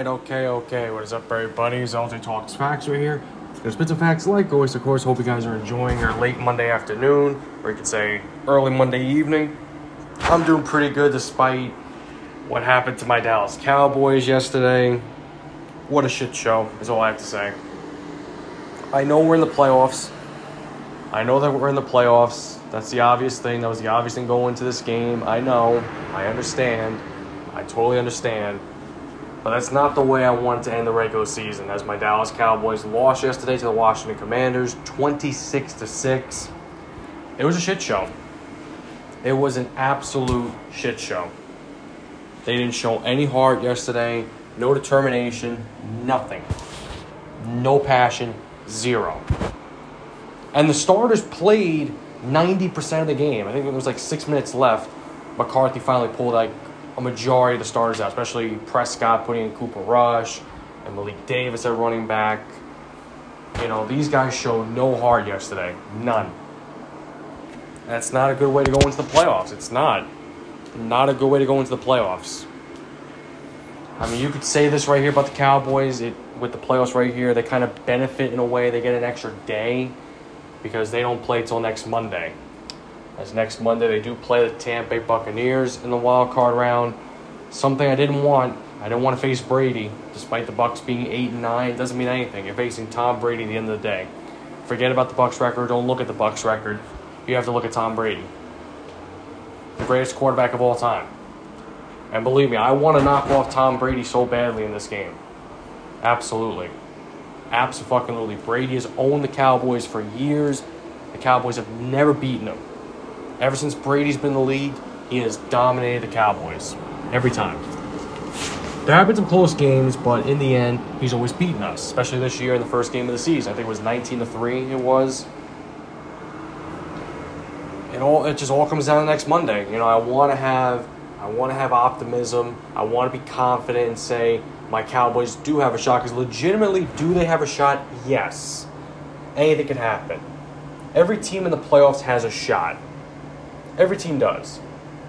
right, okay, okay. What is up, everybody? It's LJ Talks Facts right here. There's bits of facts like always, of course. Hope you guys are enjoying your late Monday afternoon, or you could say early Monday evening. I'm doing pretty good despite what happened to my Dallas Cowboys yesterday. What a shit show, is all I have to say. I know we're in the playoffs. I know that we're in the playoffs. That's the obvious thing. That was the obvious thing going into this game. I know. I understand. I totally understand. But that's not the way I wanted to end the regular season. As my Dallas Cowboys lost yesterday to the Washington Commanders, 26 to 6. It was a shit show. It was an absolute shit show. They didn't show any heart yesterday, no determination, nothing. No passion, zero. And the starters played 90% of the game. I think there was like six minutes left. McCarthy finally pulled like a majority of the starters out, especially Prescott putting in Cooper Rush and Malik Davis at running back. You know, these guys showed no heart yesterday. None. That's not a good way to go into the playoffs. It's not. Not a good way to go into the playoffs. I mean, you could say this right here about the Cowboys. It with the playoffs right here, they kind of benefit in a way. They get an extra day because they don't play till next Monday. As next Monday they do play the Tampa Bay Buccaneers in the wild card round. Something I didn't want. I didn't want to face Brady, despite the Bucks being eight and nine. It doesn't mean anything. You're facing Tom Brady at the end of the day. Forget about the Bucks record. Don't look at the Bucks record. You have to look at Tom Brady, the greatest quarterback of all time. And believe me, I want to knock off Tom Brady so badly in this game. Absolutely. Absolutely. Brady has owned the Cowboys for years. The Cowboys have never beaten him. Ever since Brady's been in the league, he has dominated the Cowboys. Every time. There have been some close games, but in the end, he's always beaten us, especially this year in the first game of the season. I think it was 19 to 3 it was. It all it just all comes down to next Monday. You know, I want to have I want to have optimism. I want to be confident and say my Cowboys do have a shot because legitimately, do they have a shot? Yes. Anything can happen. Every team in the playoffs has a shot. Every team does.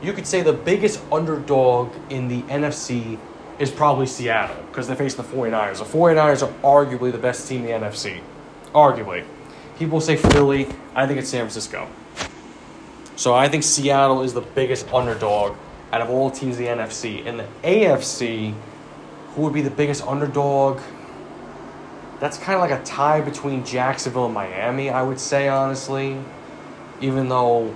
You could say the biggest underdog in the NFC is probably Seattle because they're facing the 49ers. The 49ers are arguably the best team in the NFC. Arguably. People say Philly. I think it's San Francisco. So I think Seattle is the biggest underdog out of all teams in the NFC. In the AFC, who would be the biggest underdog? That's kind of like a tie between Jacksonville and Miami, I would say honestly. Even though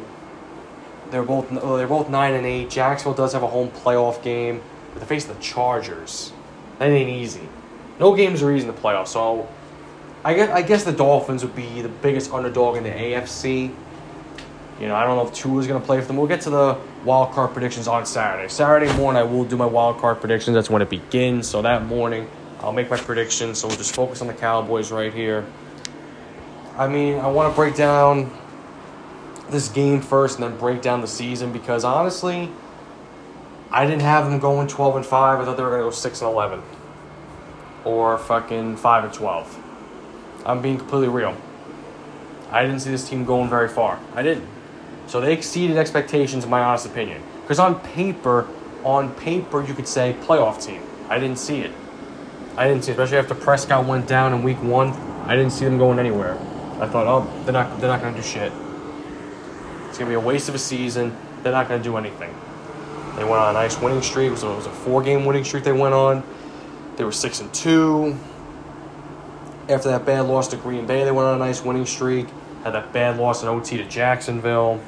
they're both they're both nine and eight. Jacksonville does have a home playoff game, but they face the Chargers. That ain't easy. No games are easy in the playoffs. So I guess I guess the Dolphins would be the biggest underdog in the AFC. You know, I don't know if Tua is going to play for them. We'll get to the wild card predictions on Saturday. Saturday morning, I will do my wild card predictions. That's when it begins. So that morning, I'll make my predictions. So we'll just focus on the Cowboys right here. I mean, I want to break down this game first and then break down the season because honestly, I didn't have them going 12 and 5. I thought they were going to go 6 and 11 or fucking 5 and 12. I'm being completely real. I didn't see this team going very far. I didn't. So they exceeded expectations, in my honest opinion. Because on paper, on paper, you could say playoff team. I didn't see it. I didn't see, it, especially after Prescott went down in week one. I didn't see them going anywhere. I thought, oh, they're not, they're not going to do shit. It's going to be a waste of a season. They're not going to do anything. They went on a nice winning streak. It was a four-game winning streak they went on. They were six and two. After that bad loss to Green Bay, they went on a nice winning streak. Had that bad loss in OT to Jacksonville.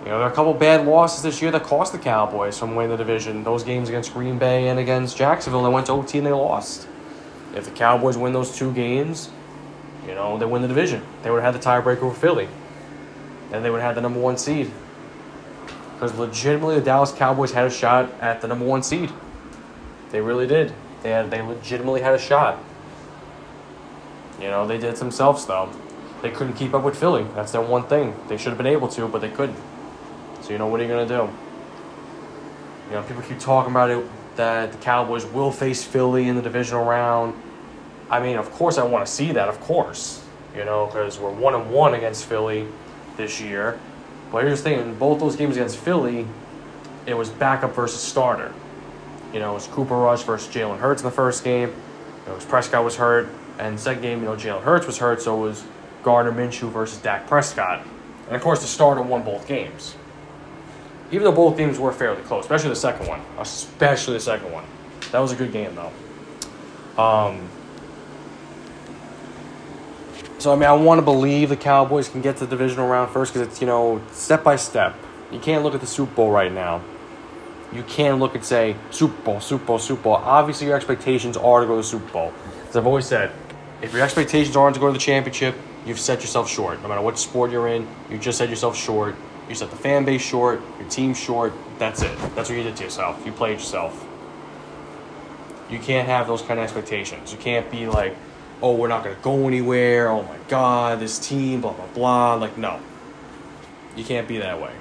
You know, there are a couple bad losses this year that cost the Cowboys from winning the division. Those games against Green Bay and against Jacksonville, they went to OT and they lost. If the Cowboys win those two games, you know, they win the division. They would have had the tiebreaker over Philly. And they would have the number one seed. Because legitimately, the Dallas Cowboys had a shot at the number one seed. They really did. They had, they legitimately had a shot. You know, they did it themselves, though. They couldn't keep up with Philly. That's their one thing. They should have been able to, but they couldn't. So, you know, what are you to do? You know, people keep talking about it that the Cowboys will face Philly in the divisional round. I mean, of course, I want to see that, of course. You know, because we're one and one against Philly this year. But here's the thing: in both those games against Philly, it was backup versus starter. You know, it was Cooper Rush versus Jalen Hurts in the first game. It was Prescott was hurt, and second game, you know, Jalen Hurts was hurt, so it was Gardner Minshew versus Dak Prescott. And of course, the starter won both games. Even though both games were fairly close, especially the second one. Especially the second one. That was a good game, though. Um, so, I mean, I want to believe the Cowboys can get to the divisional round first because it's, you know, step by step. You can't look at the Super Bowl right now. You can't look and say, Super Bowl, Super Bowl, Super Bowl. Obviously, your expectations are to go to the Super Bowl. As I've always said, if your expectations aren't to go to the championship, you've set yourself short. No matter what sport you're in, you just set yourself short. You set the fan base short, your team short. That's it. That's what you did to yourself. You played yourself. You can't have those kind of expectations. You can't be like, oh, we're not going to go anywhere. Oh my God, this team, blah, blah, blah. Like, no. You can't be that way.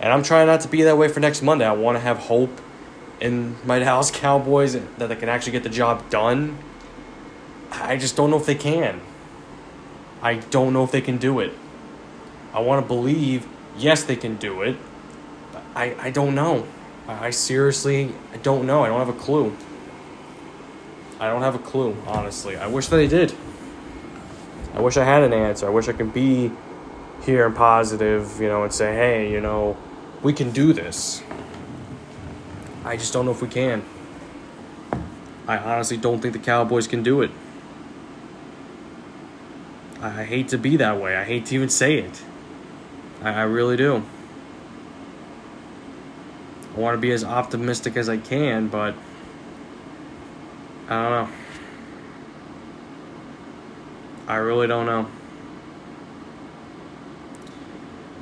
And I'm trying not to be that way for next Monday. I want to have hope in my Dallas Cowboys that they can actually get the job done. I just don't know if they can. I don't know if they can do it. I want to believe, yes, they can do it. I, I don't know. I, I seriously I don't know. I don't have a clue. I don't have a clue, honestly. I wish that I did. I wish I had an answer. I wish I could be here and positive, you know, and say, hey, you know, we can do this. I just don't know if we can. I honestly don't think the Cowboys can do it. I hate to be that way. I hate to even say it. I, I really do. I want to be as optimistic as I can, but I don't know. I really don't know.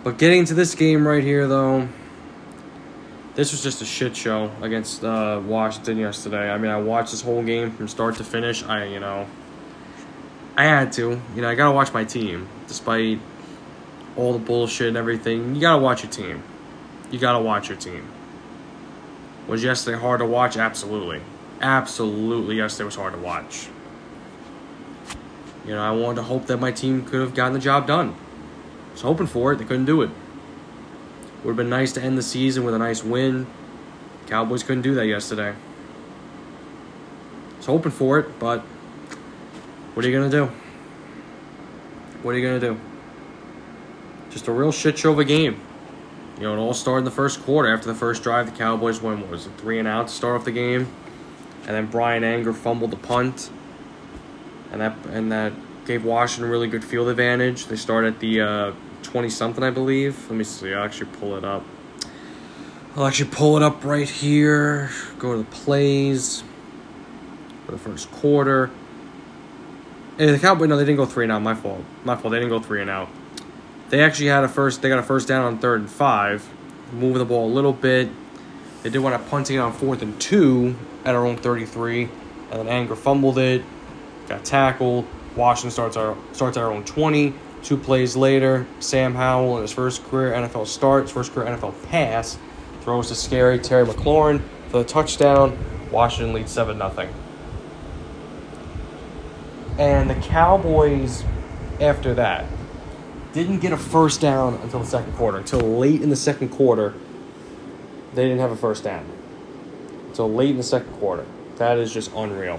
But getting to this game right here, though, this was just a shit show against uh, Washington yesterday. I mean, I watched this whole game from start to finish. I, you know, I had to. You know, I gotta watch my team, despite all the bullshit and everything. You gotta watch your team. You gotta watch your team. Was yesterday hard to watch? Absolutely. Absolutely, yesterday was hard to watch. You know, I wanted to hope that my team could have gotten the job done. I was hoping for it. They couldn't do it. Would have been nice to end the season with a nice win. Cowboys couldn't do that yesterday. I was hoping for it, but what are you gonna do? What are you gonna do? Just a real shit show of a game. You know, it all started in the first quarter. After the first drive, the Cowboys won, what was it, three and out to start off the game? And then Bryan Anger fumbled the punt. And that and that gave Washington a really good field advantage. They start at the 20 uh, something, I believe. Let me see, I'll actually pull it up. I'll actually pull it up right here. Go to the plays for the first quarter. Hey, the Cowboys, no, they didn't go three and out. My fault. My fault. They didn't go three and out. They actually had a first. They got a first down on third and five, moving the ball a little bit. They did want to punting it on fourth and two at our own 33, and then Anger fumbled it, got tackled. Washington starts our starts at our own 20. Two plays later, Sam Howell in his first career NFL starts, first career NFL pass, throws to scary Terry McLaurin for the touchdown. Washington leads seven nothing. And the Cowboys, after that, didn't get a first down until the second quarter. Until late in the second quarter, they didn't have a first down. Until late in the second quarter. That is just unreal.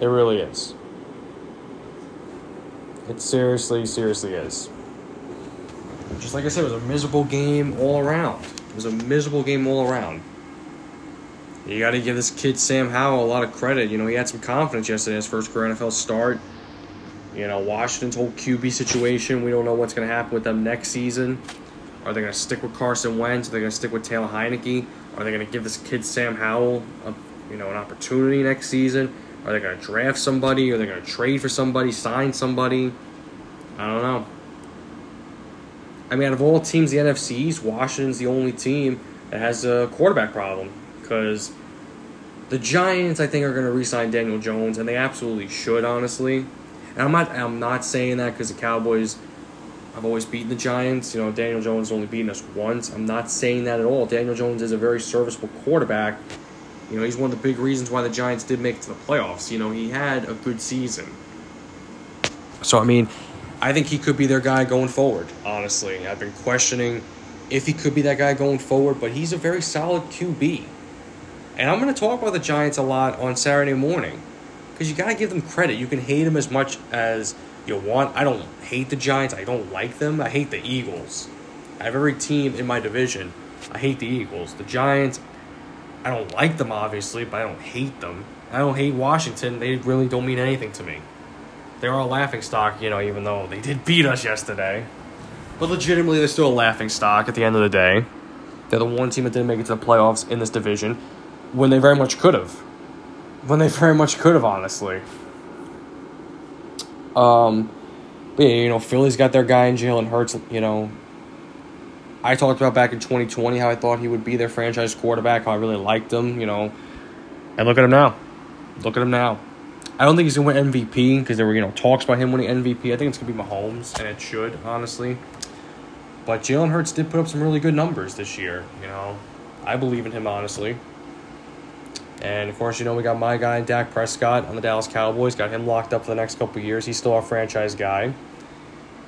It really is. It seriously, seriously is. Just like I said, it was a miserable game all around. It was a miserable game all around. You got to give this kid Sam Howell a lot of credit. You know, he had some confidence yesterday in his first career NFL start. You know, Washington's whole QB situation, we don't know what's going to happen with them next season. Are they going to stick with Carson Wentz? Are they going to stick with Taylor Heinicke? Are they going to give this kid Sam Howell, a, you know, an opportunity next season? Are they going to draft somebody? Are they going to trade for somebody? Sign somebody? I don't know. I mean, out of all teams, the NFCs, Washington's the only team that has a quarterback problem because the Giants, I think, are going to re-sign Daniel Jones, and they absolutely should, honestly. And I'm not, I'm not saying that because the Cowboys have always beaten the Giants. You know, Daniel Jones only beaten us once. I'm not saying that at all. Daniel Jones is a very serviceable quarterback. You know, he's one of the big reasons why the Giants did make it to the playoffs. You know, he had a good season. So, I mean, I think he could be their guy going forward, honestly. I've been questioning if he could be that guy going forward, but he's a very solid QB. And I'm going to talk about the Giants a lot on Saturday morning because you got to give them credit. You can hate them as much as you want. I don't hate the Giants. I don't like them. I hate the Eagles. I have every team in my division. I hate the Eagles. The Giants, I don't like them obviously, but I don't hate them. I don't hate Washington. They really don't mean anything to me. They're a laughing stock, you know, even though they did beat us yesterday. But legitimately, they're still a laughing stock at the end of the day. They're the one team that didn't make it to the playoffs in this division when they very much could have. When they very much could have, honestly. Um, but yeah, you know, Philly's got their guy in Jalen Hurts. You know, I talked about back in 2020 how I thought he would be their franchise quarterback, how I really liked him, you know. And look at him now. Look at him now. I don't think he's to win MVP because there were, you know, talks about him winning MVP. I think it's to be Mahomes, and it should, honestly. But Jalen Hurts did put up some really good numbers this year. You know, I believe in him honestly. And of course, you know we got my guy Dak Prescott on the Dallas Cowboys. Got him locked up for the next couple years. He's still our franchise guy.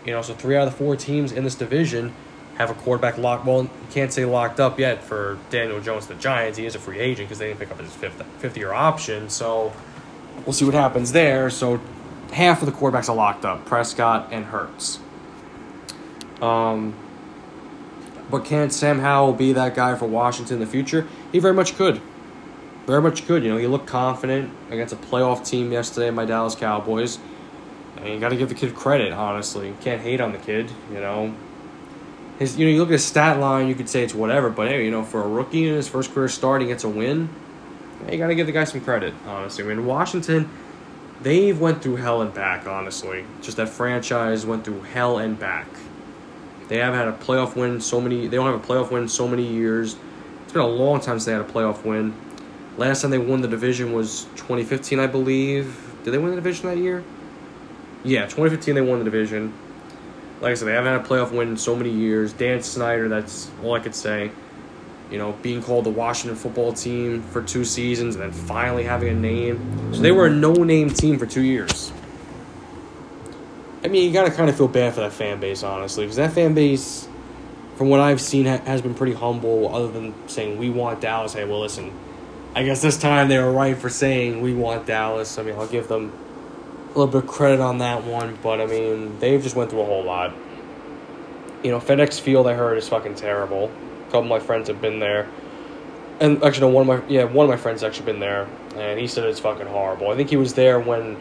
You know, so three out of the four teams in this division have a quarterback locked. Well, you can't say locked up yet for Daniel Jones, the Giants. He is a free agent because they didn't pick up his fifth fifth year option. So we'll see what happens there. So half of the quarterbacks are locked up: Prescott and Hurts. Um, but can Sam Howell be that guy for Washington in the future? He very much could. Very much good. You know, he looked confident against a playoff team yesterday, my Dallas Cowboys. And you got to give the kid credit, honestly. You can't hate on the kid, you know. His, you know, you look at his stat line, you could say it's whatever, but hey, you know, for a rookie in his first career start, he gets a win. You got to give the guy some credit, honestly. I mean, Washington, they've went through hell and back, honestly. Just that franchise went through hell and back. They haven't had a playoff win so many. They don't have a playoff win so many years. It's been a long time since they had a playoff win. Last time they won the division was 2015, I believe. Did they win the division that year? Yeah, 2015 they won the division. Like I said, they haven't had a playoff win in so many years. Dan Snyder, that's all I could say. You know, being called the Washington football team for two seasons and then finally having a name. So they were a no name team for two years. I mean, you got to kind of feel bad for that fan base, honestly, because that fan base, from what I've seen, ha- has been pretty humble. Other than saying we want Dallas, hey, well, listen, I guess this time they were right for saying we want Dallas. I mean, I'll give them a little bit of credit on that one, but I mean, they've just went through a whole lot. You know, FedEx Field, I heard, is fucking terrible. A couple of my friends have been there. And actually, no, one of my yeah, one of my friends actually been there, and he said it's fucking horrible. I think he was there when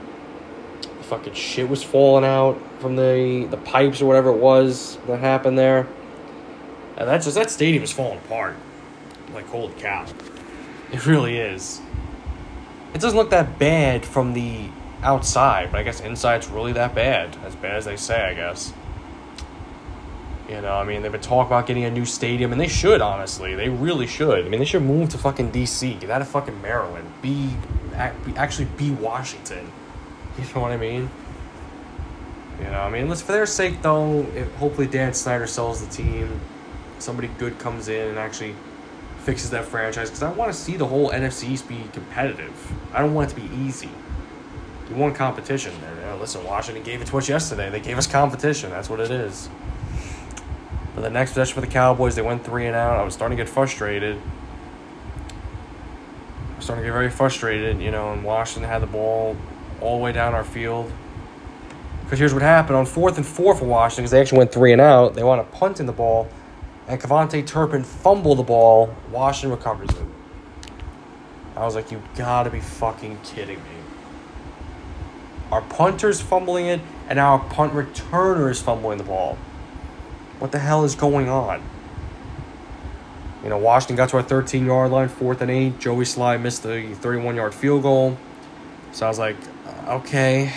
fucking shit was falling out from the the pipes or whatever it was that happened there. And that's just that stadium is falling apart. Like holy cow. It really is. It doesn't look that bad from the outside, but I guess inside it's really that bad. As bad as they say, I guess. You know, I mean, they've been talking about getting a new stadium, and they should, honestly. They really should. I mean, they should move to fucking D.C., get out of fucking Maryland, be, actually be Washington. You know what I mean? You know, I mean, let's for their sake though. If hopefully Dan Snyder sells the team, somebody good comes in and actually fixes that franchise because I want to see the whole NFC East be competitive. I don't want it to be easy. You want competition. You know, listen, Washington gave it to us yesterday. They gave us competition. That's what it is. But the next possession for the Cowboys, they went three and out. I was starting to get frustrated. I was starting to get very frustrated, you know, and Washington had the ball all the way down our field. Because here's what happened on fourth and four for Washington, because they actually went three and out. They want to punt in the ball, and KaVontae Turpin fumbled the ball. Washington recovers it. I was like, you gotta be fucking kidding me. Our punter's fumbling it, and our punt returner is fumbling the ball. What the hell is going on? You know, Washington got to our 13 yard line, fourth and eight. Joey Slye missed the 31 yard field goal. So I was like, okay.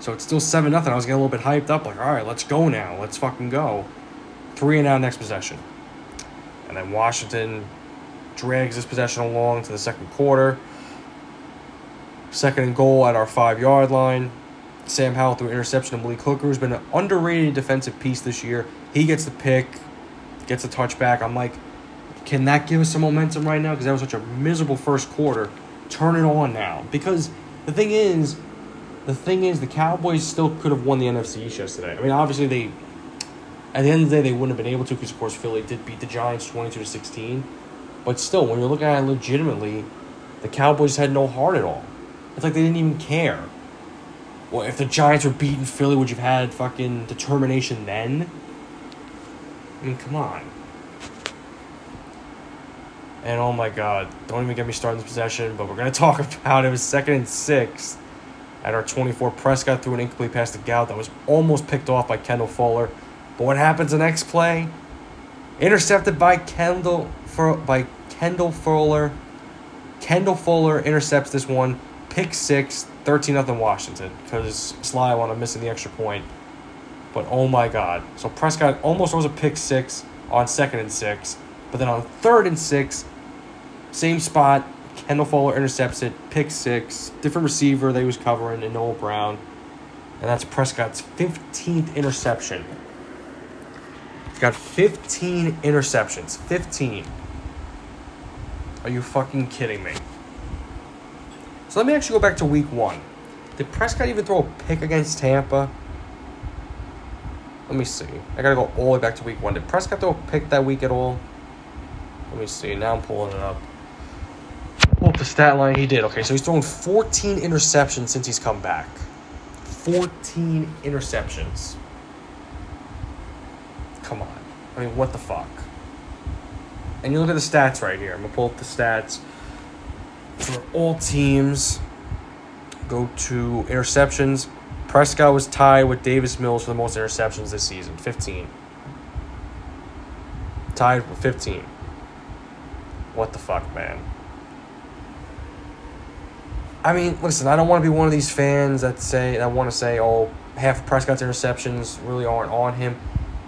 So it's still 7 nothing. I was getting a little bit hyped up, like, all right, let's go now. Let's fucking go. Three and out next possession. And then Washington drags this possession along to the second quarter. Second and goal at our five yard line. Sam Howell threw interception to Malik Hooker, who's been an underrated defensive piece this year. He gets the pick, gets a touchback. I'm like, can that give us some momentum right now? Because that was such a miserable first quarter. Turn it on now. Because the thing is, the thing is, the Cowboys still could have won the NFC East yesterday. I mean, obviously they At the end of the day, they wouldn't have been able to because, of course, Philly did beat the Giants 22 to 16. But still, when you're looking at it legitimately, the Cowboys had no heart at all. It's like they didn't even care. Well, if the Giants were beating Philly, would you have had fucking determination then? I mean, come on. And oh my god, don't even get me started in this possession, but we're going to talk about it. It was second and six at our 24. Prescott threw an incomplete pass to Gout that was almost picked off by Kendall Fuller. But what happens the next play? Intercepted by Kendall for by Kendall Fuller. Kendall Fuller intercepts this one. Pick six, 13 nothing Washington because Slye up missing the extra point. But oh my god. So Prescott almost throws a pick six on second and six. But then on third and six, same spot, Kendall Fuller intercepts it, pick six, different receiver they was covering in Noah Brown. And that's Prescott's 15th interception. He's got 15 interceptions. 15. Are you fucking kidding me? So let me actually go back to week one. Did Prescott even throw a pick against Tampa? Let me see. I gotta go all the way back to week one. Did Prescott throw a pick that week at all? Let me see. Now I'm pulling it up. Pull up the stat line. He did. Okay, so he's thrown 14 interceptions since he's come back. 14 interceptions. Come on. I mean, what the fuck? And you look at the stats right here. I'm going to pull up the stats for all teams. Go to interceptions. Prescott was tied with Davis Mills for the most interceptions this season 15. Tied with 15. What the fuck, man? I mean, listen, I don't want to be one of these fans that say that want to say, "Oh, half Prescott's interceptions really aren't on him."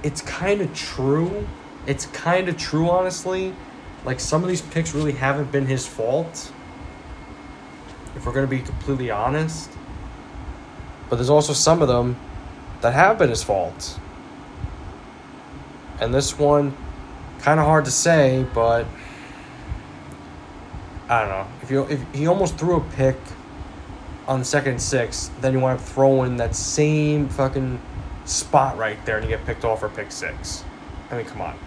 It's kind of true. It's kind of true, honestly. Like some of these picks really haven't been his fault. If we're gonna be completely honest, but there's also some of them that have been his fault. And this one, kind of hard to say, but I don't know. If you if he almost threw a pick on second six, then you want to throw in that same fucking spot right there and you get picked off for pick six. I mean, come on.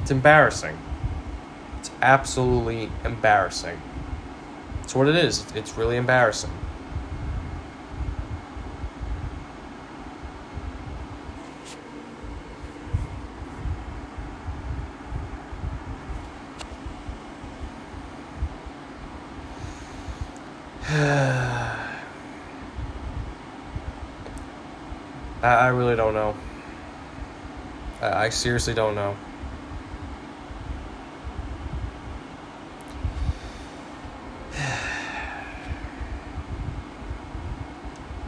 It's embarrassing. It's absolutely embarrassing. It's what it is. It's really embarrassing. I, I really don't know. I, I seriously don't know.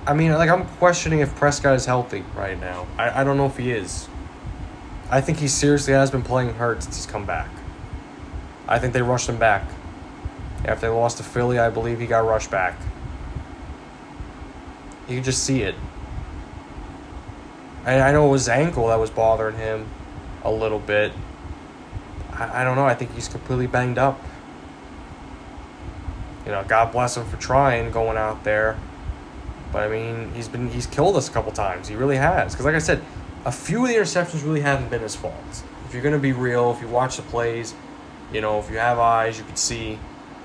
I mean, like, I'm questioning if Prescott is healthy right now. I, I don't know if he is. I think he seriously has been playing hurt since he's come back. I think they rushed him back. After they lost to Philly, I believe he got rushed back. You can just see it. I, I know it was ankle that was bothering him a little bit. I, I don't know. I think he's completely banged up. You know, God bless him for trying going out there. But I mean, he's been he's killed us a couple times. He really has. Because like I said, a few of the interceptions really haven't been his fault. If you're gonna be real, if you watch the plays, you know, if you have eyes, you can see,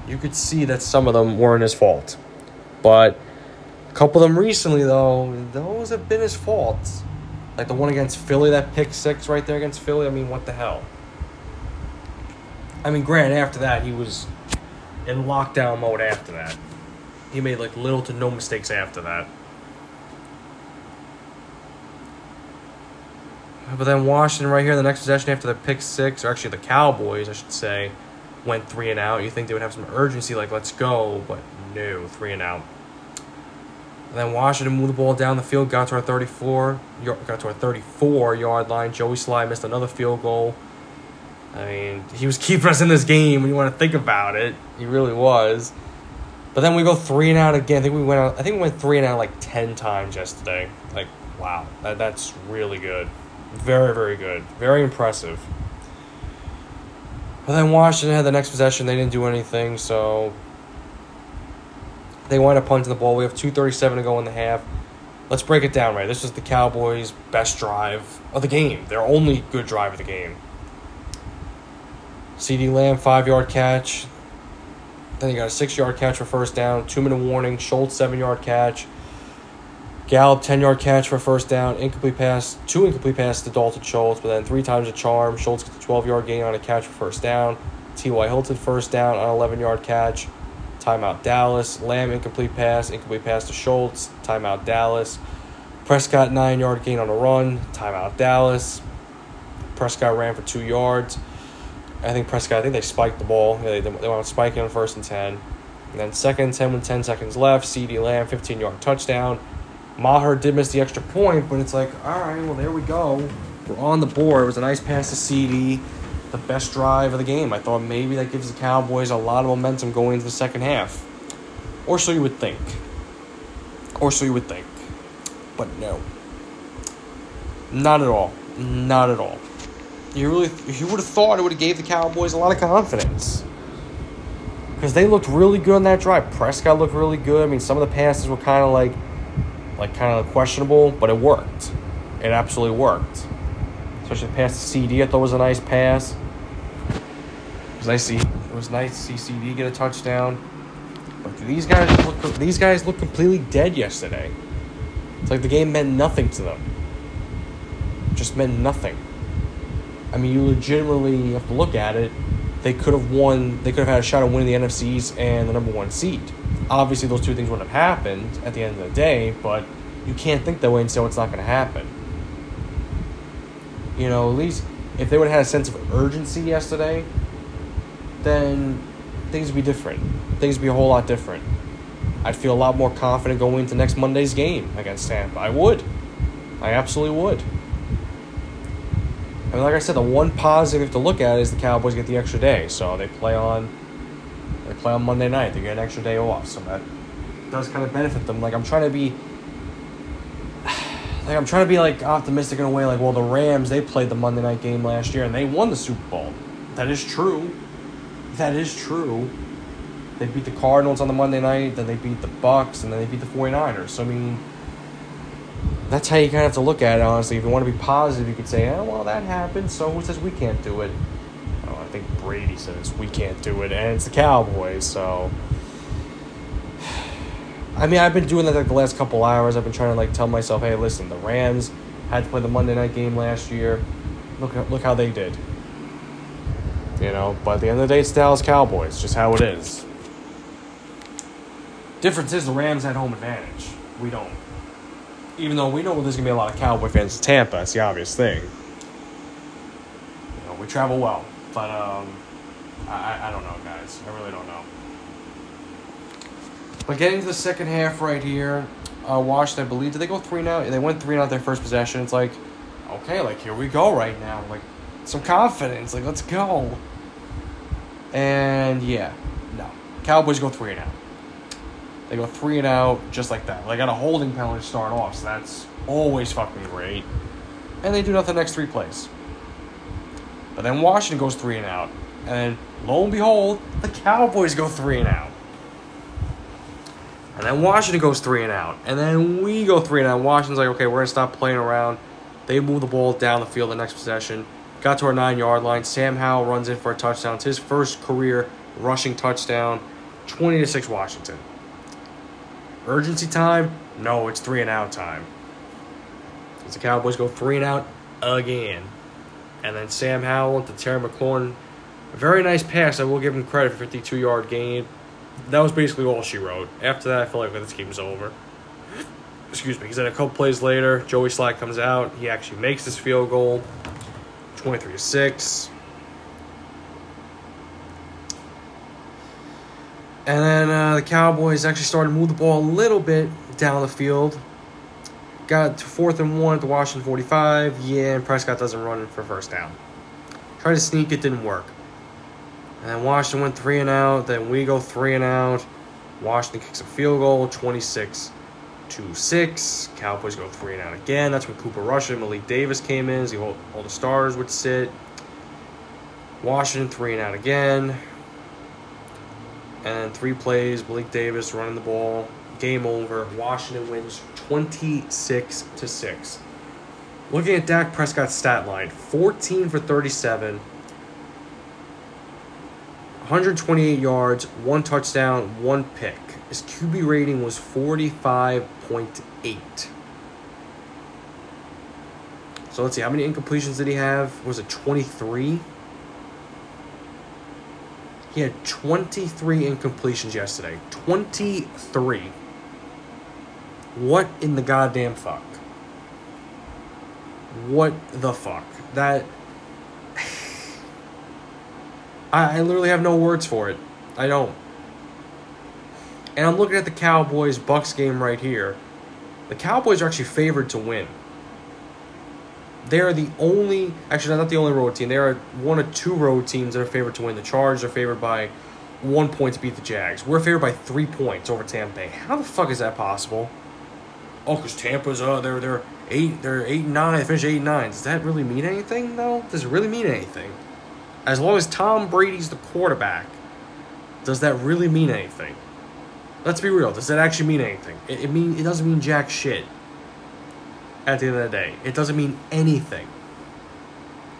you could see that some of them weren't his fault. But a couple of them recently, though, those have been his fault. Like the one against Philly, that pick six right there against Philly. I mean, what the hell? I mean, Grant. After that, he was in lockdown mode. After that, he made like little to no mistakes after that. But then Washington right here, in the next possession after the pick six, or actually the Cowboys, I should say, went three and out. You think they would have some urgency, like let's go, but no, three and out. And then Washington moved the ball down the field, got to our 34, got to our 34 yard line. Joey Slye missed another field goal. I mean, he was keeping us in this game when you want to think about it. He really was. But then we go three and out again. I think we went out, I think we went three and out like ten times yesterday. Like, wow, that, that's really good. Very, very good. Very impressive. But then Washington had the next possession. They didn't do anything, so they wind up punting the ball. We have 2.37 to go in the half. let's break it down right. This is the Cowboys' best drive of the game. Their only good drive of the game. CeeDee Lamb, five yard catch. Then he got a six yard catch for first down, two minute warning. Schultz, seven yard catch. Gallup, 10 yard catch for first down. Incomplete pass, two incomplete passes to Dalton Schultz, but then three times a charm. Schultz gets a 12 yard gain on a catch for first down. T.Y. Hilton, first down on 11 yard catch. Timeout Dallas. Lamb, incomplete pass. Incomplete pass to Schultz. Timeout Dallas. Prescott, nine yard gain on a run. Timeout Dallas. Prescott ran for two yards. I think Prescott, I think they spiked the ball. They, they went spiking on first and 10. And then second and 10 with 10 seconds left. CeeDee Lamb, 15 yard touchdown. Maher did miss the extra point, but it's like, all right, well, there we go. We're on the board. It was a nice pass to CeeDee, the best drive of the game. I thought maybe that gives the Cowboys a lot of momentum going into the second half. Or so you would think. Or so you would think. But no. Not at all. Not at all. You really, you would have thought it would have gave the Cowboys a lot of confidence because they looked really good on that drive. Prescott looked really good. I mean, some of the passes were kind of like like kind of questionable, but it worked. It absolutely worked. Especially the pass to CeeDee, I thought was a nice pass. It was nice. To see, it was nice to see CeeDee get a touchdown. But these guys look these guys look completely dead yesterday. It's like the game meant nothing to them. It just meant nothing. I mean, you legitimately have to look at it. They could have won. They could have had a shot at winning the NFCs and the number one seed obviously those two things wouldn't have happened at the end of the day, but you can't think that way and say, oh, it's not going to happen. You know, at least if they would have had a sense of urgency yesterday, then things would be different. Things would be a whole lot different. I'd feel a lot more confident going into next Monday's game against Tampa. I would. I absolutely would. I mean, like I said, the one positive to look at is the Cowboys get the extra day, so they play on play on Monday night. They get an extra day off, so that does kind of benefit them. Like I'm trying to be, like I'm trying to be like optimistic in a way. Like, well, the Rams they played the Monday night game last year and they won the Super Bowl. That is true. That is true. They beat the Cardinals on the Monday night, then they beat the Bucks, and then they beat the 49ers. So I mean, that's how you kind of have to look at it. Honestly, if you want to be positive, you could say, "Oh, well, that happened. So who says we can't do it?" Think Brady says we can't do it, and it's the Cowboys. So, I mean, I've been doing that like the last couple hours. I've been trying to like tell myself, hey, listen, the Rams had to play the Monday night game last year. Look, look how they did. You know, but at the end of the day, it's Dallas Cowboys. Just how it is. Difference is the Rams had home advantage. We don't. Even though we know there's gonna be a lot of Cowboy fans in Tampa, it's the obvious thing. You know, we travel well. But um, I, I don't know, guys. I really don't know. But getting to the second half right here, uh, Washington, I believe, did they go three now? They went three now their first possession. It's like, okay, like here we go right now. Like some confidence. Like let's go. And yeah, no. Cowboys go three and out. They go three and out just like that. They got a holding penalty to start off, so that's always fucking great. And they do nothing the next three plays. But then Washington goes three and out. And lo and behold, the Cowboys go three and out. And then Washington goes three and out. And then we go three and out. Washington's like, okay, we're going to stop playing around. They move the ball down the field the next possession. Got to our nine yard line. Sam Howell runs in for a touchdown. It's his first career rushing touchdown. 20 to 6 Washington. Urgency time? No, it's three and out time. As the Cowboys go three and out again. And then Sam Howell to Terry McLaurin. A very nice pass. I will give him credit for 52 yard gain. That was basically all she wrote. After that, I feel like this game's over. Excuse me. Because then a couple plays later, Joey Slye comes out. He actually makes this field goal. 23 to 6. And then uh, the Cowboys actually started to move the ball a little bit down the field. Got to fourth and one at the Washington 45. Yeah, and Prescott doesn't run for first down. Tried to sneak it, didn't work. And then Washington went three and out. Then we go three and out. Washington kicks a field goal, 26 to 6. Cowboys go three and out again. That's when Cooper Rush and Malik Davis came in. So all the stars would sit. Washington three and out again. And three plays, Malik Davis running the ball. Game over. Washington wins 26 to 6. Looking at Dak Prescott's stat line 14 for 37, 128 yards, one touchdown, one pick. His QB rating was 45.8. So let's see, how many incompletions did he have? Was it 23? He had 23 incompletions yesterday. 23. What in the goddamn fuck? What the fuck? That. I, I literally have no words for it. I don't. And I'm looking at the Cowboys Bucks game right here. The Cowboys are actually favored to win. They are the only, actually not the only road team. They are one of two road teams that are favored to win. The Chargers are favored by one point to beat the Jags. We're favored by three points over Tampa Bay. How the fuck is that possible? Oh, because Tampa's uh they're they're eight they're eight and nine. They finished eight and nine. Does that really mean anything though? Does it really mean anything? As long as Tom Brady's the quarterback, does that really mean anything? Let's be real. Does that actually mean anything? It, it mean it doesn't mean jack shit at the end of the day. It doesn't mean anything.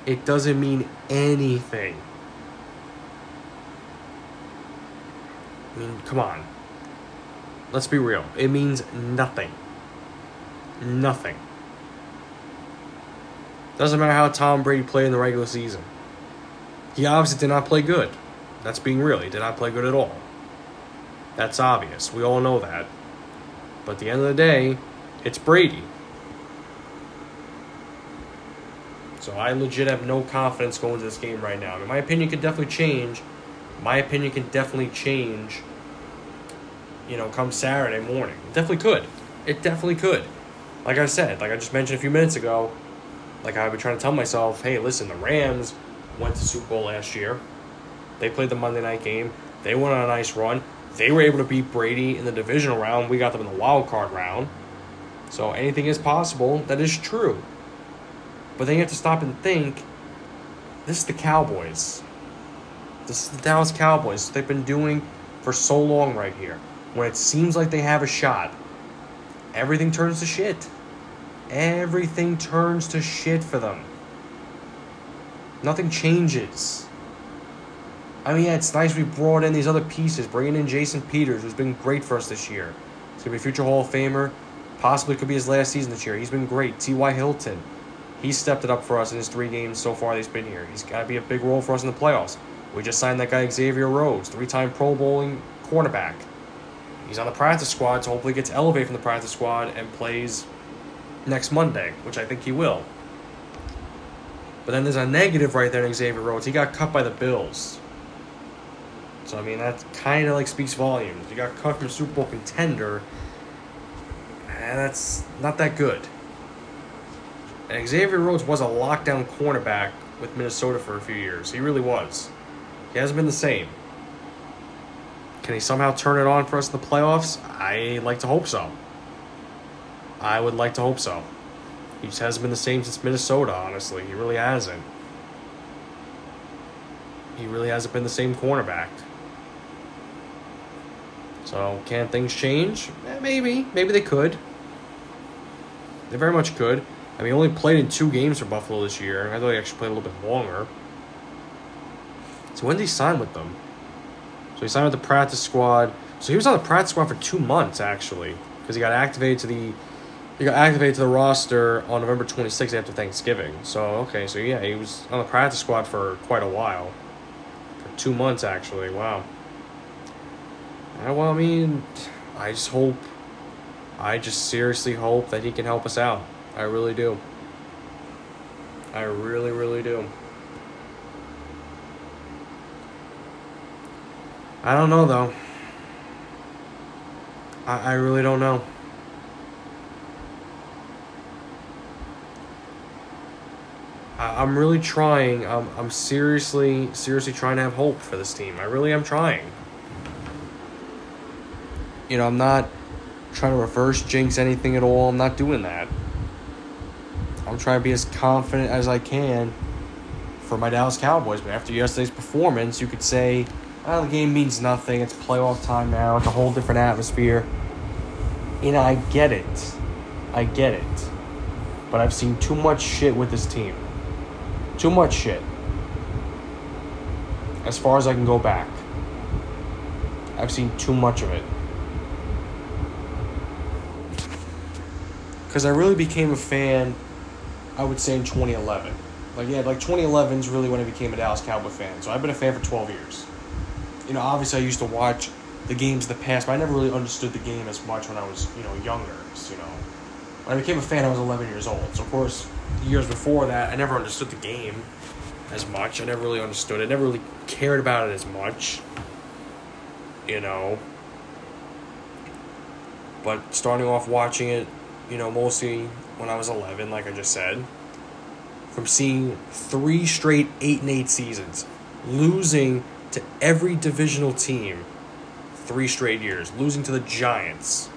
It doesn't mean anything. I mean, come on. Let's be real. It means nothing. Nothing. Doesn't matter how Tom Brady played in the regular season. He obviously did not play good. That's being real. He did not play good at all. That's obvious. We all know that. But at the end of the day, it's Brady. So I legit have no confidence going into this game right now. I mean, my opinion could definitely change. My opinion can definitely change. You know, come Saturday morning, it definitely could. It definitely could. Like I said, like I just mentioned a few minutes ago, like I've been trying to tell myself, hey, listen, the Rams went to Super Bowl last year. They played the Monday night game. They went on a nice run. They were able to beat Brady in the divisional round. We got them in the wild card round. So anything is possible. That is true. But then you have to stop and think this is the Cowboys. This is the Dallas Cowboys. They've been doing for so long right here. When it seems like they have a shot, everything turns to shit. Everything turns to shit for them. Nothing changes. I mean, yeah, it's nice we brought in these other pieces, bringing in Jason Peters, who's been great for us this year. He's going to be a future Hall of Famer. Possibly could be his last season this year. He's been great. T.Y. Hilton. He's stepped it up for us in his three games so far he's been here. He's got to be a big role for us in the playoffs. We just signed that guy Xavier Rhodes, three-time Pro Bowling cornerback. He's on the practice squad, so hopefully gets elevated from the practice squad and plays next Monday, which I think he will. But then there's a negative right there in Xavier Rhodes. He got cut by the Bills. So I mean that kind of like speaks volumes. You got cut from Super Bowl contender, and that's not that good. And Xavier Rhodes was a lockdown cornerback with Minnesota for a few years. He really was. He hasn't been the same. Can he somehow turn it on for us in the playoffs? I like to hope so. I would like to hope so. He just hasn't been the same since Minnesota, honestly. He really hasn't. He really hasn't been the same cornerback. So, can things change? Eh, maybe. Maybe they could. They very much could. I mean, he only played in two games for Buffalo this year. I thought he actually played a little bit longer. So when did he sign with them? So he signed with the practice squad. So he was on the practice squad for two months actually, because he got activated to the he got activated to the roster on November 26th after Thanksgiving. So okay, so yeah, he was on the practice squad for quite a while, for two months actually. Wow. Yeah, well, I mean, I just hope, I just seriously hope that he can help us out. I really do. I really, really do. I don't know though. I, I really don't know. I, I'm really trying. I'm, I'm seriously, seriously trying to have hope for this team. I really am trying. You know, I'm not trying to reverse jinx anything at all. I'm not doing that. I'm trying to be as confident as I can for my Dallas Cowboys. But after yesterday's performance, you could say, oh, the game means nothing. It's playoff time now. It's a whole different atmosphere. And I get it. I get it. But I've seen too much shit with this team. Too much shit. As far as I can go back. I've seen too much of it. Because I really became a fan, I would say, in 2011. Like, yeah, like 2011 is really when I became a Dallas Cowboy fan. So I've been a fan for 12 years. You know, obviously, I used to watch the games of the past, but I never really understood the game as much when I was, you know, younger. So, you know, I became a fan, I was 11 years old. So, of course, years before that, I never understood the game as much. I never really understood it. I never really cared about it as much. You know. But starting off watching it, you know, mostly when I was 11, like I just said, from seeing three straight 8 and 8 seasons, losing to every divisional team three straight years, losing to the Giants,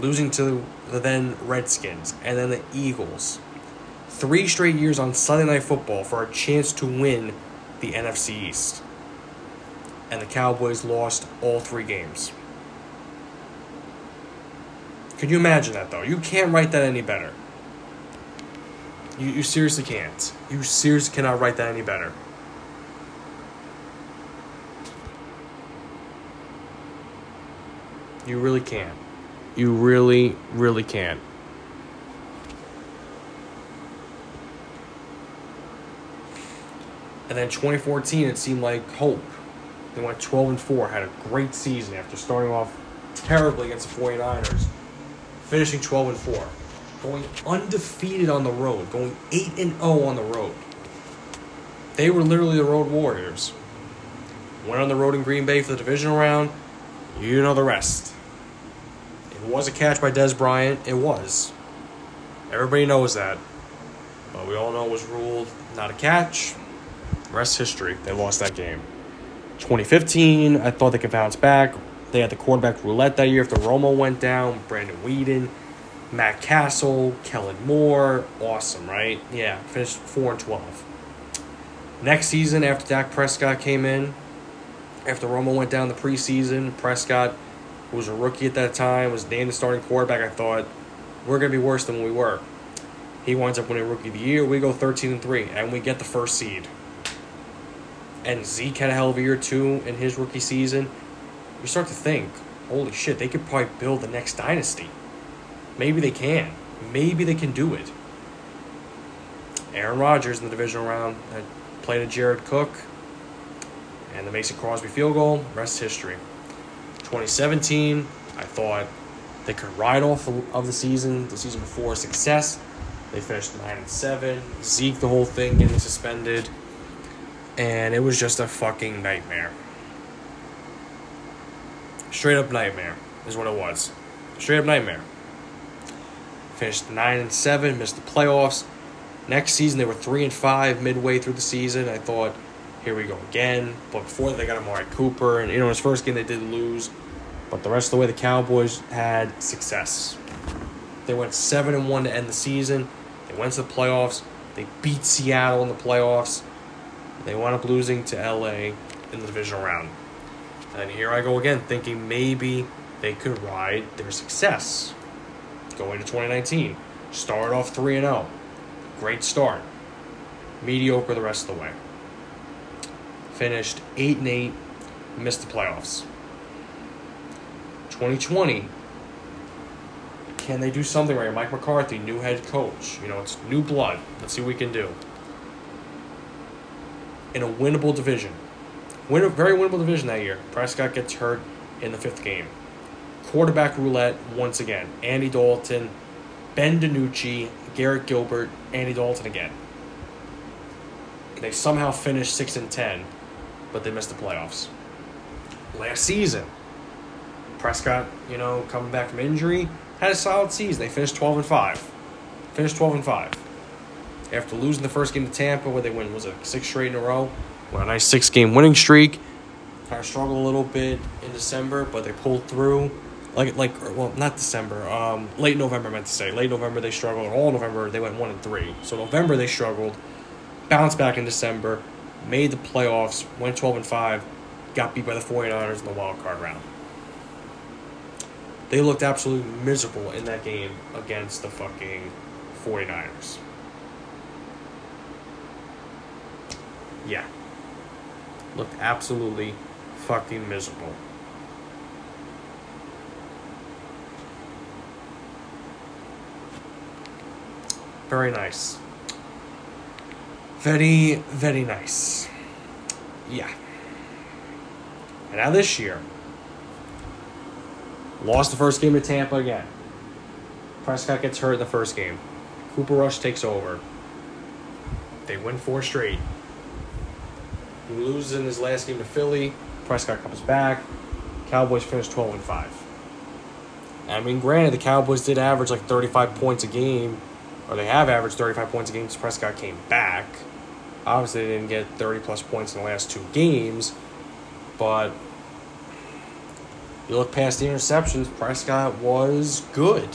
losing to the then Redskins, and then the Eagles. Three straight years on Sunday Night Football for a chance to win the NFC East. And the Cowboys lost all three games. Can you imagine that, though? You can't write that any better. You, you seriously can't. You seriously cannot write that any better. You really can't. You really, really can't. And then 2014, it seemed like hope. They went 12 and 4, had a great season after starting off terribly against the 49ers, finishing 12 and 4, going undefeated on the road, going 8 and 0 on the road. They were literally the road warriors. Went on the road in Green Bay for the divisional round. You know the rest. Was a catch by Dez Bryant. It was. Everybody knows that. But we all know it was ruled not a catch. Rest history. They lost that game. 2015, I thought they could bounce back. They had the quarterback roulette that year after Romo went down. Brandon Weeden, Matt Cassel, Kellen Moore. Awesome, right? Yeah, finished 4 and 12. Next season, after Dak Prescott came in, after Romo went down the preseason, Prescott, who was a rookie at that time, was named the starting quarterback. I thought, we're going to be worse than we were. He winds up winning Rookie of the Year. We go 13 and 3, and we get the first seed and Zeke had a hell of a year too in his rookie season, you start to think, holy shit, they could probably build the next dynasty. Maybe they can. Maybe they can do it. Aaron Rodgers in the divisional round played a Jared Cook and the Mason Crosby field goal. Rest history. 2017, I thought they could ride off of the season, the season before success. They finished nine and seven. Zeke, the whole thing getting suspended and it was just a fucking nightmare. Straight up nightmare is what it was. Straight up nightmare. Finished nine and seven, missed the playoffs. Next season they were three and five midway through the season. I thought, here we go again. But before they got Amari Cooper, and you know his first game they did lose, but the rest of the way the Cowboys had success. They went seven and one to end the season. They went to the playoffs. They beat Seattle in the playoffs. They wound up losing to LA in the divisional round. And here I go again, thinking maybe they could ride their success going to 2019. Start off 3 and 0. Great start. Mediocre the rest of the way. Finished 8 and 8, missed the playoffs. 2020. Can they do something right? Mike McCarthy, new head coach. You know, it's new blood. Let's see what we can do in a winnable division. Win, very winnable division that year. Prescott gets hurt in the fifth game. Quarterback roulette once again. Andy Dalton, Ben DiNucci, Garrett Gilbert, Andy Dalton again. They somehow finished six and ten, but they missed the playoffs. Last season, Prescott, you know, coming back from injury, had a solid season. They finished twelve and five. Finished twelve and five after losing the first game to Tampa, where they win was it six straight in a row, well, a nice six game winning streak. Kind of struggled a little bit in December, but they pulled through. Like like well, not December. Um, late November I meant to say. Late November they struggled. All November they went one and three. So November they struggled, bounced back in December, made the playoffs, went twelve and five, got beat by the 49ers in the wild card round. They looked absolutely miserable in that game against the fucking 49ers. Yeah. Looked absolutely fucking miserable. Very nice. Very, very nice. Yeah. And now this year, lost the first game to Tampa again. Prescott gets hurt in the first game. Cooper Rush takes over. They win four straight. He loses in his last game to Philly. Prescott comes back. Cowboys finish 12 and 5. I mean, granted, the Cowboys did average like 35 points a game, or they have averaged 35 points a game since Prescott came back. Obviously, they didn't get 30 plus points in the last two games, but you look past the interceptions, Prescott was good.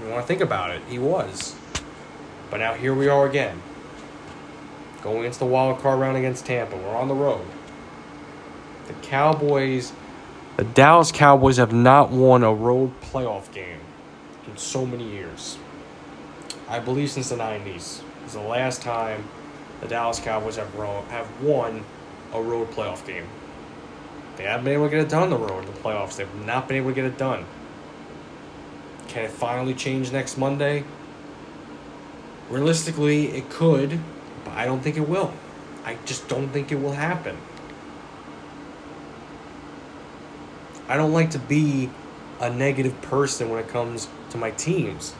You want to think about it, he was. But now here we are again. Going into the wild card round against Tampa. We're on the road. The Cowboys, the Dallas Cowboys have not won a road playoff game in so many years. I believe since the 90s. It's the last time the Dallas Cowboys have, have won a road playoff game. They haven't been able to get it done on the road in the playoffs. They've not been able to get it done. Can it finally change next Monday? Realistically, it could, but I don't think it will. I just don't think it will happen. I don't like to be a negative person when it comes to my teams.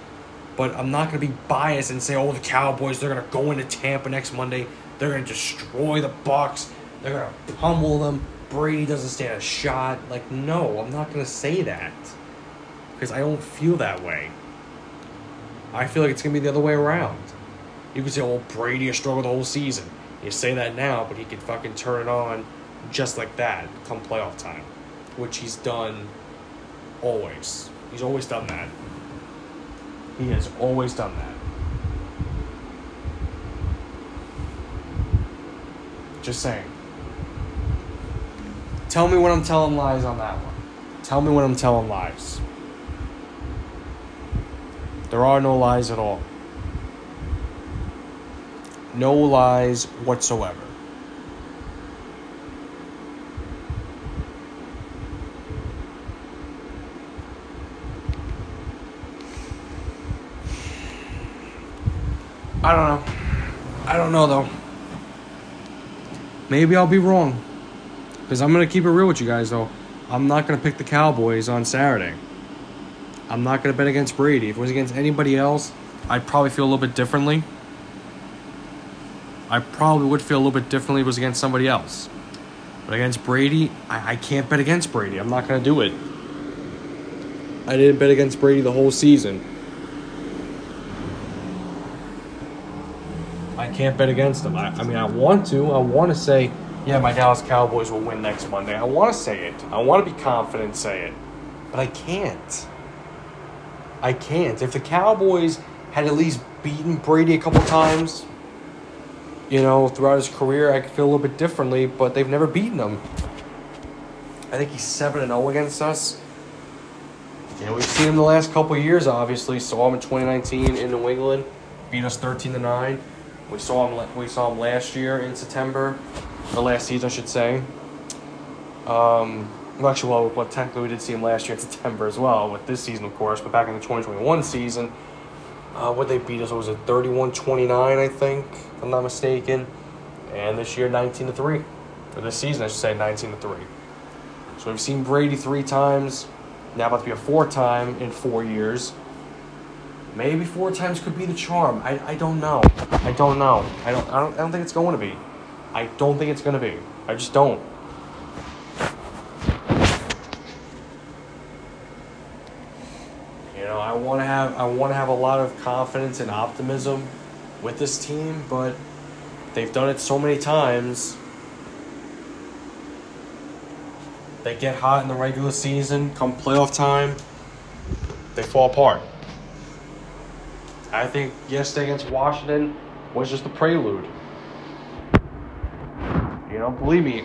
But I'm not going to be biased and say, "Oh, the Cowboys, they're going to go into Tampa next Monday. They're going to destroy the Bucks. They're going to pummel them. Brady doesn't stand a shot." Like, no, I'm not going to say that. Because I don't feel that way. I feel like it's going to be the other way around. You could say, "Oh, Brady has struggled the whole season." You say that now, but he could fucking turn it on just like that come playoff time, which he's done always. He's always done that. He has always done that. Just saying. Tell me when I'm telling lies on that one. Tell me when I'm telling lies. There are no lies at all. No lies whatsoever. I don't know. I don't know though. Maybe I'll be wrong. Because I'm going to keep it real with you guys though. I'm not going to pick the Cowboys on Saturday. I'm not going to bet against Brady. If it was against anybody else, I'd probably feel a little bit differently. I probably would feel a little bit differently if it was against somebody else. But against Brady, I, I can't bet against Brady. I'm not going to do it. I didn't bet against Brady the whole season. I can't bet against them. I, I mean, I want to. I want to say, yeah, my Dallas Cowboys will win next Monday. I want to say it. I want to be confident and say it. But I can't. I can't. If the Cowboys had at least beaten Brady a couple times, you know, throughout his career, I could feel a little bit differently, but they've never beaten him. I think he's 7 and 0 against us. You know, we've seen him the last couple years, obviously. Saw him in 2019 in New England, beat us 13 to 9. We saw him. We saw him last year in September, or last season, I should say. Um, well, actually, well, well, technically, we did see him last year in September as well, with this season, of course. But back in the 2021 season, uh, what they beat us was it 31-29, I think, if I'm not mistaken. And this year, 19 to three, or this season, I should say, 19 to three. So we've seen Brady three times. Now about to be a fourth time in four years. Maybe four times could be the charm. I, I don't know. I don't know. I don't, I don't I don't think it's going to be. I don't think it's going to be. I just don't. You know, I want to have I want to have a lot of confidence and optimism with this team, but they've done it so many times. They get hot in the regular season, come playoff time, they fall apart. I think yesterday against Washington was just the prelude. You know, believe me.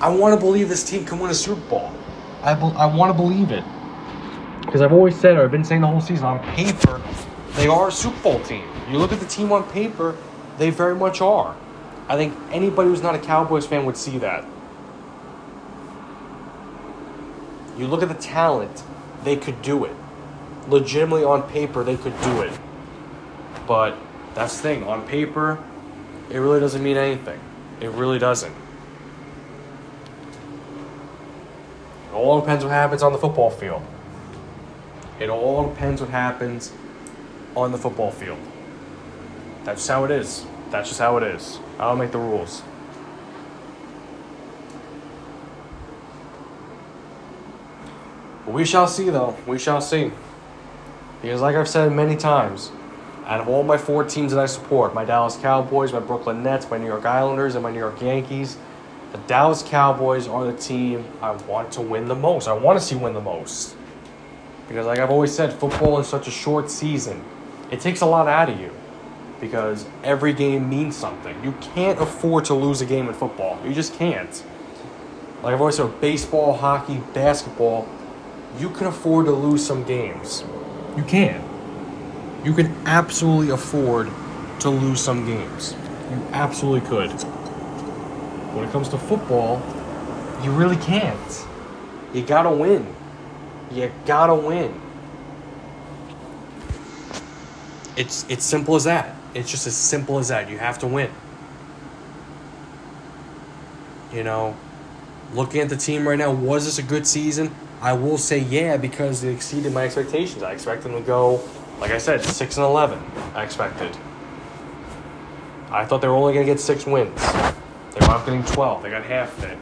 I want to believe this team can win a Super Bowl. I, be- I want to believe it. Because I've always said, or I've been saying the whole season, on paper, they are a Super Bowl team. You look at the team on paper, they very much are. I think anybody who's not a Cowboys fan would see that. You look at the talent, they could do it. Legitimately on paper, they could do it. But that's the thing, on paper, it really doesn't mean anything. It really doesn't. It all depends what happens on the football field. It all depends what happens on the football field. That's just how it is. That's just how it is. I don't make the rules. But we shall see, though. We shall see. Because, like I've said many times, out of all my four teams that I support my Dallas Cowboys, my Brooklyn Nets, my New York Islanders, and my New York Yankees the Dallas Cowboys are the team I want to win the most. I want to see win the most. Because, like I've always said, football is such a short season. It takes a lot out of you because every game means something. You can't afford to lose a game in football. You just can't. Like I've always said, baseball, hockey, basketball, you can afford to lose some games. You can. You can absolutely afford to lose some games. You absolutely could. When it comes to football, you really can't. You gotta win. You gotta win. It's it's simple as that. It's just as simple as that. You have to win. You know, looking at the team right now, was this a good season? I will say yeah because they exceeded my expectations. I expected them to go, like I said, six and eleven. I expected. I thought they were only gonna get six wins. They wound up getting twelve. They got half of it.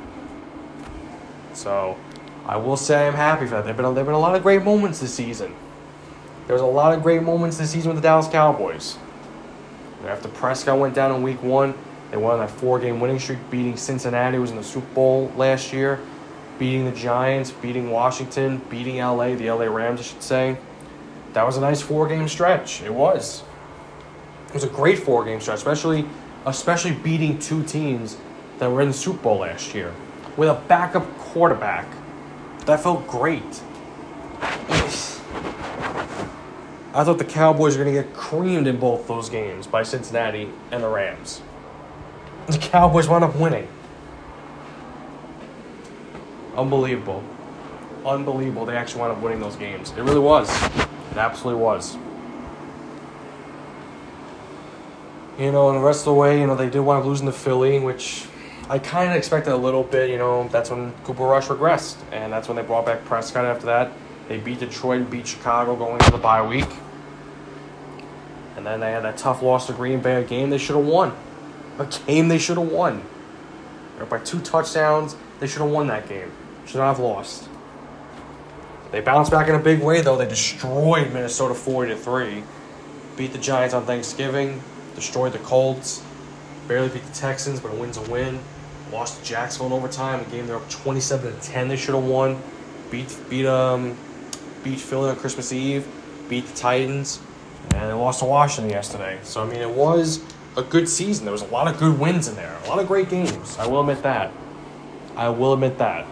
So, I will say I'm happy for that. There've been a, there've been a lot of great moments this season. There was a lot of great moments this season with the Dallas Cowboys. After Prescott went down in Week One, they went on that four-game winning streak, beating Cincinnati, who was in the Super Bowl last year, beating the Giants, beating Washington, beating LA, the LA Rams, I should say. That was a nice four-game stretch. It was. It was a great four-game stretch, especially especially beating two teams that were in the Super Bowl last year with a backup quarterback. That felt great. I thought the Cowboys were going to get creamed in both those games by Cincinnati and the Rams. The Cowboys wound up winning. Unbelievable. Unbelievable. They actually wound up winning those games. It really was. It absolutely was. You know, and the rest of the way, you know, they did wind up losing to Philly, which I kind of expected a little bit. You know, that's when Cooper Rush regressed, and that's when they brought back Prescott after that. They beat Detroit and beat Chicago going into the bye week. And then they had that tough loss to Green Bay, a game they should have won. A game they should have won. They're by two touchdowns, they should have won that game. Should not have lost. They bounced back in a big way though. They destroyed Minnesota 40 to 3. Beat the Giants on Thanksgiving, destroyed the Colts, barely beat the Texans, but a win's a win. Lost to Jacksonville in overtime, a game they're up 27 to 10 they should have won. Beat beat um beat Philly on Christmas Eve, beat the Titans, and they lost to Washington yesterday. So I mean, it was a good season. There was a lot of good wins in there, a lot of great games. I will admit that. I will admit that.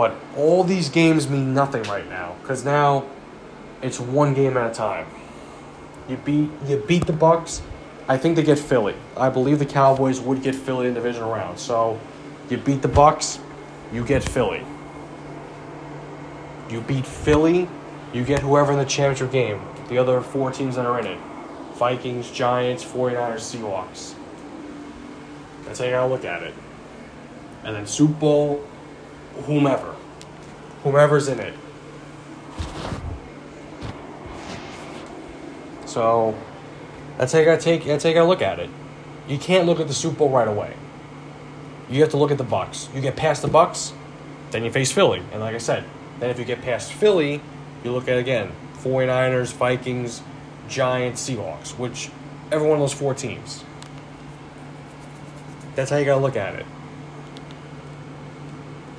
But all these games mean nothing right now because now it's one game at a time. You beat you beat the Bucks. I think they get Philly. I believe the Cowboys would get Philly in the divisional round. So you beat the Bucks, you get Philly. You beat Philly, you get whoever in the championship game. The other four teams that are in it. Vikings, Giants, 49ers, Seahawks. That's how you gotta look at it. And then Super Bowl, whomever. Whomever's in it. So that's how you gotta take that's how you gotta look at it. You can't look at the Super Bowl right away. You have to look at the Bucks. You get past the Bucks, then you face Philly. And like I said, then if you get past Philly, you look at again 49ers, Vikings, Giants, Seahawks, which every one of those four teams. That's how you gotta look at it.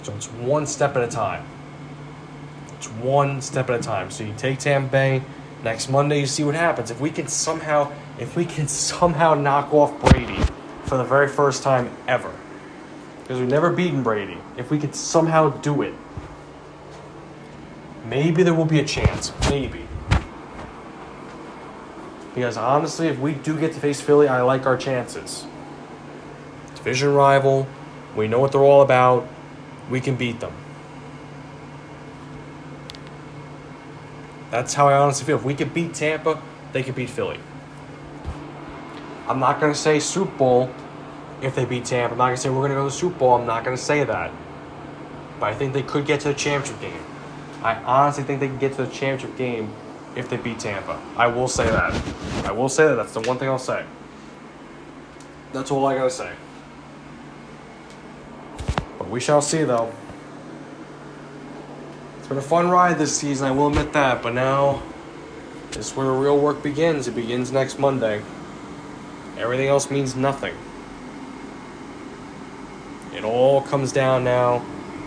So it's one step at a time. It's one step at a time. So you take Tampa Bay next Monday. You see what happens. If we can somehow, if we can somehow knock off Brady for the very first time ever, because we've never beaten Brady. If we could somehow do it, maybe there will be a chance. Maybe. Because honestly, if we do get to face Philly, I like our chances. Division rival, we know what they're all about. We can beat them. That's how I honestly feel. If we could beat Tampa, they could beat Philly. I'm not going to say Super Bowl if they beat Tampa. I'm not going to say we're going to go to the Super Bowl. I'm not going to say that. But I think they could get to the championship game. I honestly think they can get to the championship game if they beat Tampa. I will say that. I will say that. That's the one thing I'll say. That's all I got to say. We shall see, though. It's been a fun ride this season, I will admit that. But now, this is where real work begins. It begins next Monday. Everything else means nothing. It all comes down now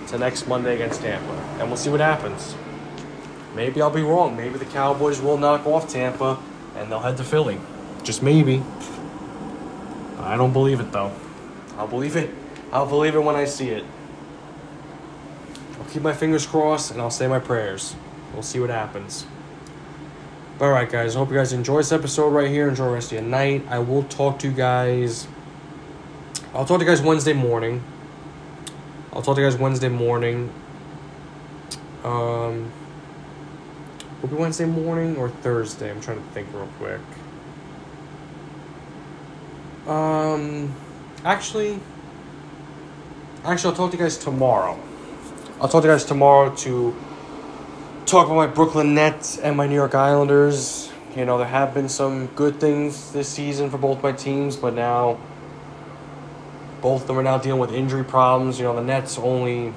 to next Monday against Tampa. And we'll see what happens. Maybe I'll be wrong. Maybe the Cowboys will knock off Tampa and they'll head to Philly. Just maybe. I don't believe it though. I'll believe it. I'll believe it when I see it. I'll keep my fingers crossed and I'll say my prayers. We'll see what happens. But alright guys, I hope you guys enjoy this episode right here. Enjoy the rest of your night. I will talk to you guys. I'll talk to you guys Wednesday morning. I'll talk to you guys Wednesday morning. Um will be Wednesday morning or Thursday. I'm trying to think real quick. Um, actually, actually, I'll talk to you guys tomorrow. I'll talk to you guys tomorrow to talk about my Brooklyn Nets and my New York Islanders. You know, there have been some good things this season for both my teams, but now both of them are now dealing with injury problems. You know, the Nets only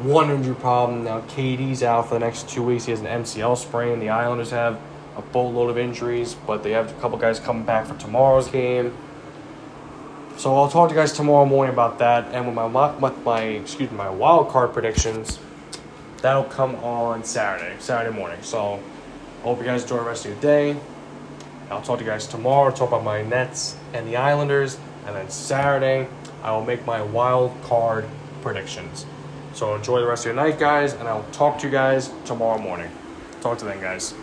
one injury problem. Now KD's out for the next two weeks. He has an MCL sprain. The Islanders have a boatload of injuries, but they have a couple guys coming back for tomorrow's game. So I'll talk to you guys tomorrow morning about that, and with my with my excuse me my wild card predictions, that'll come on Saturday, Saturday morning. So hope you guys enjoy the rest of your day. I'll talk to you guys tomorrow. Talk about my Nets and the Islanders, and then Saturday I will make my wild card predictions. So enjoy the rest of your night, guys, and I'll talk to you guys tomorrow morning. Talk to them, guys.